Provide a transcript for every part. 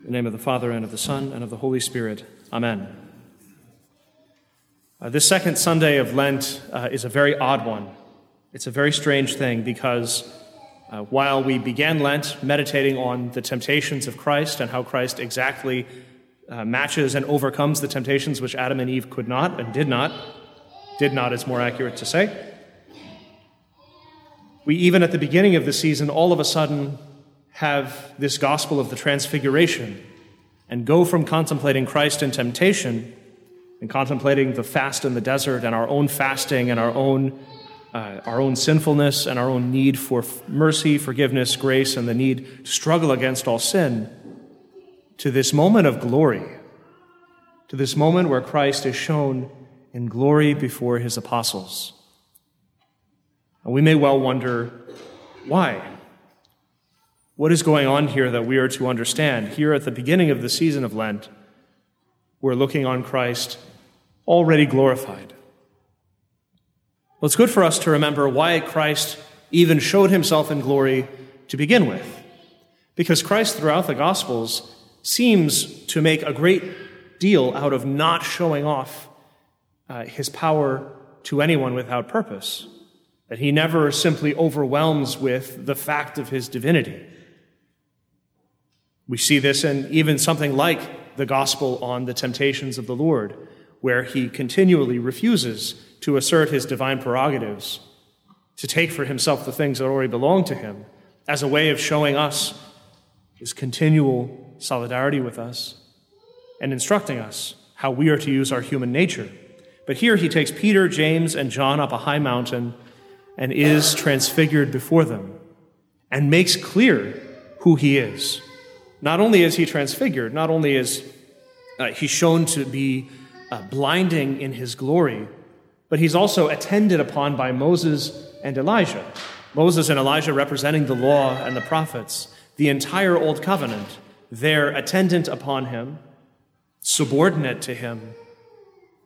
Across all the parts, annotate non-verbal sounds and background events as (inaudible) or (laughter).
In the name of the Father, and of the Son, and of the Holy Spirit. Amen. Uh, this second Sunday of Lent uh, is a very odd one. It's a very strange thing because uh, while we began Lent meditating on the temptations of Christ and how Christ exactly uh, matches and overcomes the temptations which Adam and Eve could not and did not, did not is more accurate to say, we even at the beginning of the season all of a sudden have this gospel of the transfiguration and go from contemplating Christ in temptation and contemplating the fast in the desert and our own fasting and our own, uh, our own sinfulness and our own need for mercy, forgiveness, grace, and the need to struggle against all sin to this moment of glory, to this moment where Christ is shown in glory before his apostles. And we may well wonder why. What is going on here that we are to understand? Here at the beginning of the season of Lent, we're looking on Christ already glorified. Well, it's good for us to remember why Christ even showed himself in glory to begin with. Because Christ, throughout the Gospels, seems to make a great deal out of not showing off uh, his power to anyone without purpose, that he never simply overwhelms with the fact of his divinity. We see this in even something like the gospel on the temptations of the Lord, where he continually refuses to assert his divine prerogatives, to take for himself the things that already belong to him, as a way of showing us his continual solidarity with us and instructing us how we are to use our human nature. But here he takes Peter, James, and John up a high mountain and is transfigured before them and makes clear who he is. Not only is he transfigured, not only is uh, he shown to be uh, blinding in his glory, but he's also attended upon by Moses and Elijah. Moses and Elijah representing the law and the prophets, the entire Old Covenant, they're attendant upon him, subordinate to him,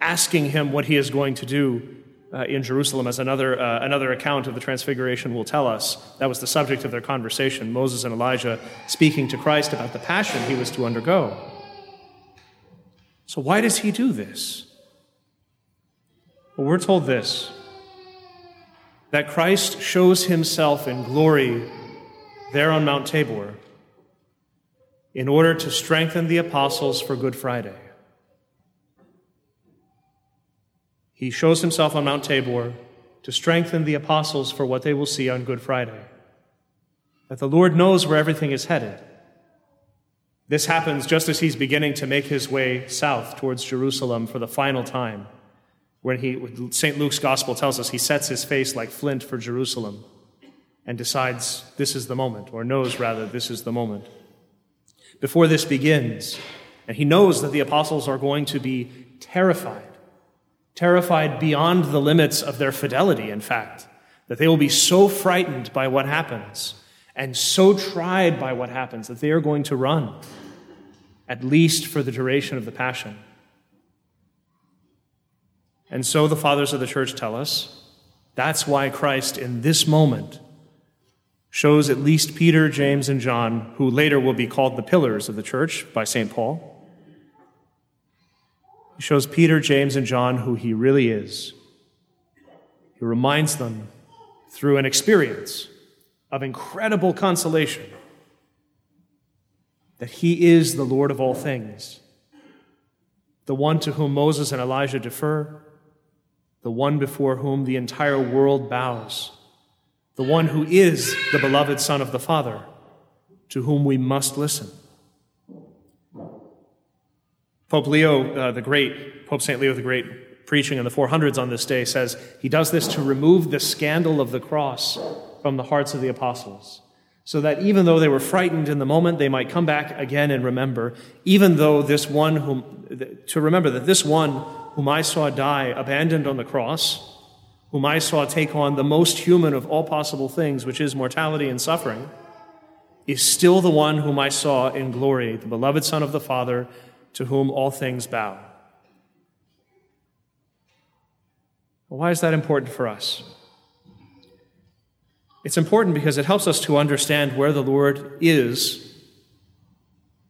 asking him what he is going to do uh, in Jerusalem, as another, uh, another account of the Transfiguration will tell us. That was the subject of their conversation Moses and Elijah speaking to Christ about the passion he was to undergo. So, why does he do this? Well, we're told this that Christ shows himself in glory there on Mount Tabor in order to strengthen the apostles for Good Friday. He shows himself on Mount Tabor to strengthen the apostles for what they will see on Good Friday. That the Lord knows where everything is headed. This happens just as he's beginning to make his way south towards Jerusalem for the final time. When he, St. Luke's gospel tells us he sets his face like flint for Jerusalem and decides this is the moment, or knows rather this is the moment. Before this begins, and he knows that the apostles are going to be terrified terrified beyond the limits of their fidelity, in fact, that they will be so frightened by what happens and so tried by what happens that they are going to run, at least for the duration of the Passion. And so the fathers of the church tell us that's why Christ, in this moment, shows at least Peter, James, and John, who later will be called the pillars of the church by St. Paul he shows Peter, James, and John who he really is. He reminds them through an experience of incredible consolation that he is the Lord of all things, the one to whom Moses and Elijah defer, the one before whom the entire world bows, the one who is the beloved Son of the Father, to whom we must listen. Pope Leo uh, the Great, Pope St. Leo the Great, preaching in the 400s on this day, says he does this to remove the scandal of the cross from the hearts of the apostles, so that even though they were frightened in the moment, they might come back again and remember, even though this one whom, to remember that this one whom I saw die abandoned on the cross, whom I saw take on the most human of all possible things, which is mortality and suffering, is still the one whom I saw in glory, the beloved Son of the Father to whom all things bow. why is that important for us? It's important because it helps us to understand where the Lord is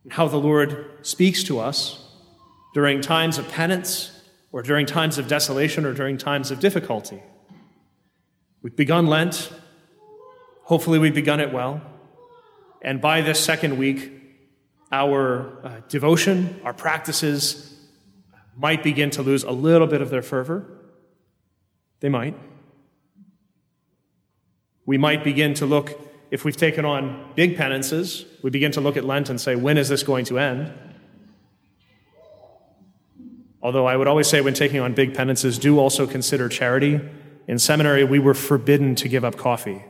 and how the Lord speaks to us during times of penance or during times of desolation or during times of difficulty. We've begun Lent. Hopefully, we've begun it well. And by this second week, our uh, devotion, our practices might begin to lose a little bit of their fervor. They might. We might begin to look, if we've taken on big penances, we begin to look at Lent and say, when is this going to end? Although I would always say, when taking on big penances, do also consider charity. In seminary, we were forbidden to give up coffee.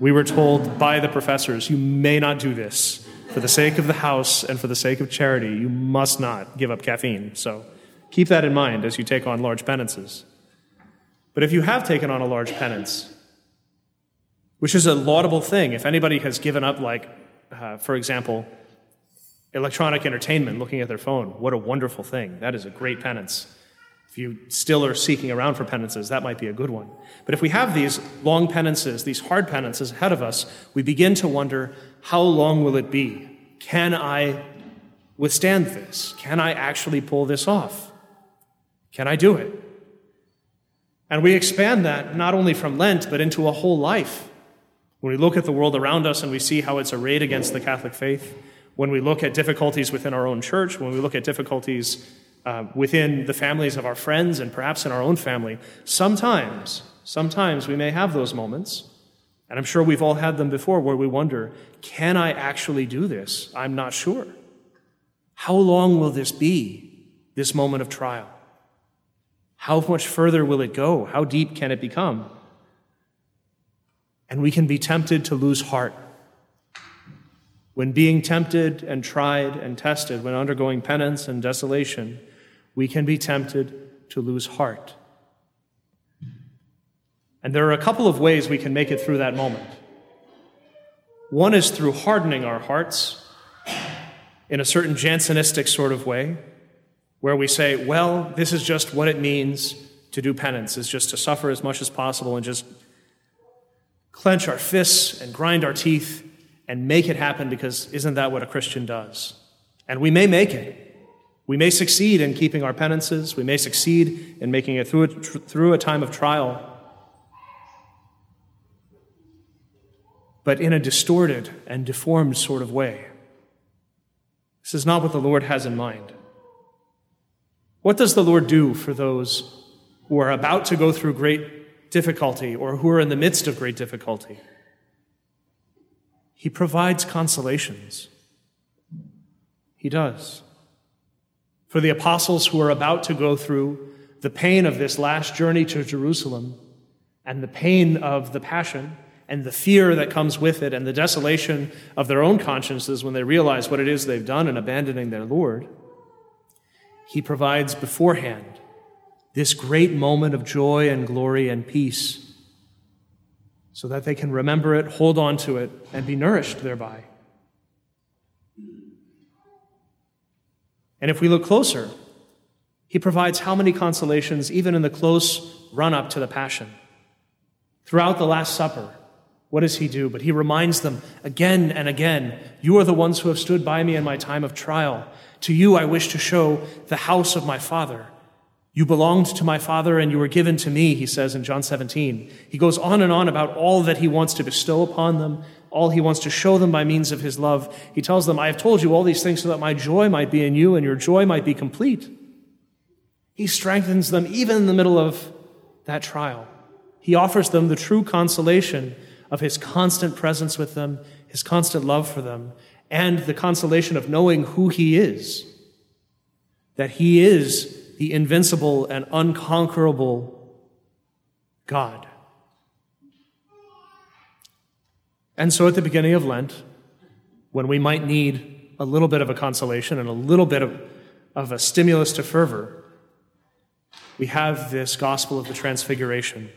We were told by the professors, you may not do this. For the sake of the house and for the sake of charity, you must not give up caffeine. So keep that in mind as you take on large penances. But if you have taken on a large penance, which is a laudable thing, if anybody has given up, like, uh, for example, electronic entertainment, looking at their phone, what a wonderful thing. That is a great penance. If you still are seeking around for penances, that might be a good one. But if we have these long penances, these hard penances ahead of us, we begin to wonder how long will it be? Can I withstand this? Can I actually pull this off? Can I do it? And we expand that not only from Lent, but into a whole life. When we look at the world around us and we see how it's arrayed against the Catholic faith, when we look at difficulties within our own church, when we look at difficulties uh, within the families of our friends and perhaps in our own family, sometimes, sometimes we may have those moments. And I'm sure we've all had them before where we wonder, can I actually do this? I'm not sure. How long will this be, this moment of trial? How much further will it go? How deep can it become? And we can be tempted to lose heart. When being tempted and tried and tested, when undergoing penance and desolation, we can be tempted to lose heart. And there are a couple of ways we can make it through that moment. One is through hardening our hearts in a certain Jansenistic sort of way where we say, well, this is just what it means to do penance, is just to suffer as much as possible and just clench our fists and grind our teeth and make it happen because isn't that what a Christian does? And we may make it. We may succeed in keeping our penances. We may succeed in making it through a, through a time of trial. But in a distorted and deformed sort of way. This is not what the Lord has in mind. What does the Lord do for those who are about to go through great difficulty or who are in the midst of great difficulty? He provides consolations. He does. For the apostles who are about to go through the pain of this last journey to Jerusalem and the pain of the passion and the fear that comes with it and the desolation of their own consciences when they realize what it is they've done in abandoning their Lord, he provides beforehand this great moment of joy and glory and peace so that they can remember it, hold on to it, and be nourished thereby. And if we look closer, he provides how many consolations even in the close run up to the Passion. Throughout the Last Supper, what does he do? But he reminds them again and again You are the ones who have stood by me in my time of trial. To you I wish to show the house of my Father. You belonged to my Father and you were given to me, he says in John 17. He goes on and on about all that he wants to bestow upon them, all he wants to show them by means of his love. He tells them, I have told you all these things so that my joy might be in you and your joy might be complete. He strengthens them even in the middle of that trial. He offers them the true consolation of his constant presence with them, his constant love for them, and the consolation of knowing who he is. That he is the invincible and unconquerable God. And so at the beginning of Lent, when we might need a little bit of a consolation and a little bit of, of a stimulus to fervor, we have this gospel of the transfiguration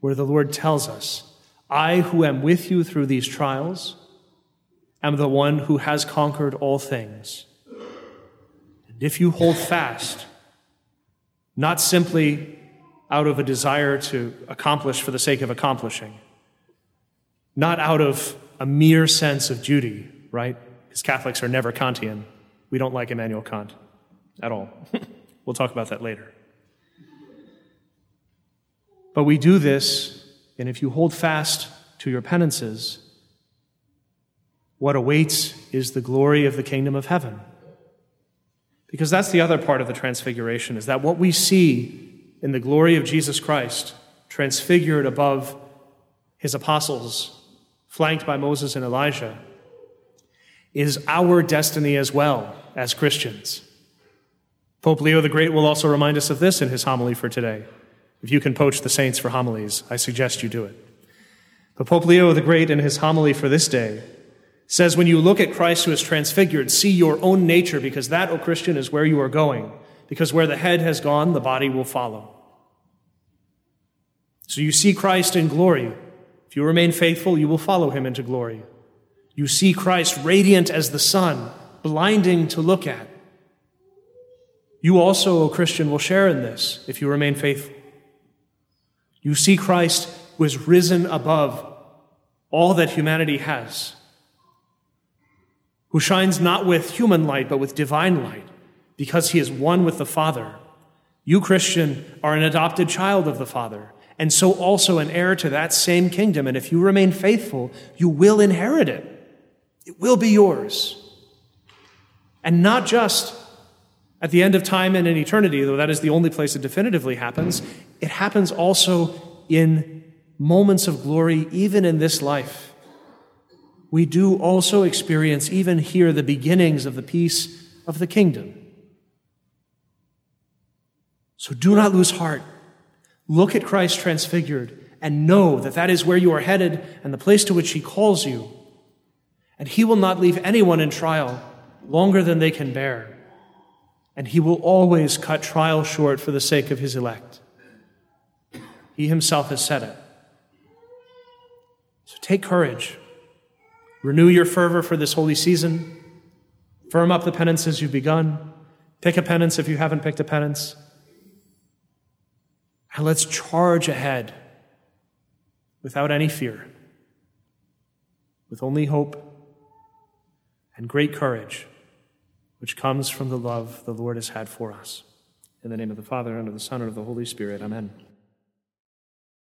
where the Lord tells us, I who am with you through these trials am the one who has conquered all things. And if you hold fast, not simply out of a desire to accomplish for the sake of accomplishing, not out of a mere sense of duty, right? because Catholics are never Kantian. We don't like Immanuel Kant at all. (laughs) we'll talk about that later. But we do this, and if you hold fast to your penances, what awaits is the glory of the kingdom of heaven. Because that's the other part of the transfiguration, is that what we see in the glory of Jesus Christ, transfigured above his apostles, flanked by Moses and Elijah, is our destiny as well as Christians. Pope Leo the Great will also remind us of this in his homily for today. If you can poach the saints for homilies, I suggest you do it. But Pope Leo the Great, in his homily for this day, says, When you look at Christ who is transfigured, see your own nature, because that, O Christian, is where you are going. Because where the head has gone, the body will follow. So you see Christ in glory. If you remain faithful, you will follow him into glory. You see Christ radiant as the sun, blinding to look at. You also, O Christian, will share in this if you remain faithful. You see Christ was risen above all that humanity has, who shines not with human light, but with divine light, because he is one with the Father. You, Christian, are an adopted child of the Father, and so also an heir to that same kingdom. And if you remain faithful, you will inherit it. It will be yours. And not just at the end of time and in eternity, though that is the only place it definitively happens, it happens also in moments of glory, even in this life. We do also experience, even here, the beginnings of the peace of the kingdom. So do not lose heart. Look at Christ transfigured and know that that is where you are headed and the place to which He calls you. And He will not leave anyone in trial longer than they can bear and he will always cut trial short for the sake of his elect. He himself has said it. So take courage. Renew your fervor for this holy season. Firm up the penances you've begun. Pick a penance if you haven't picked a penance. And let's charge ahead without any fear, with only hope and great courage which comes from the love the Lord has had for us. In the name of the Father, and of the Son, and of the Holy Spirit. Amen.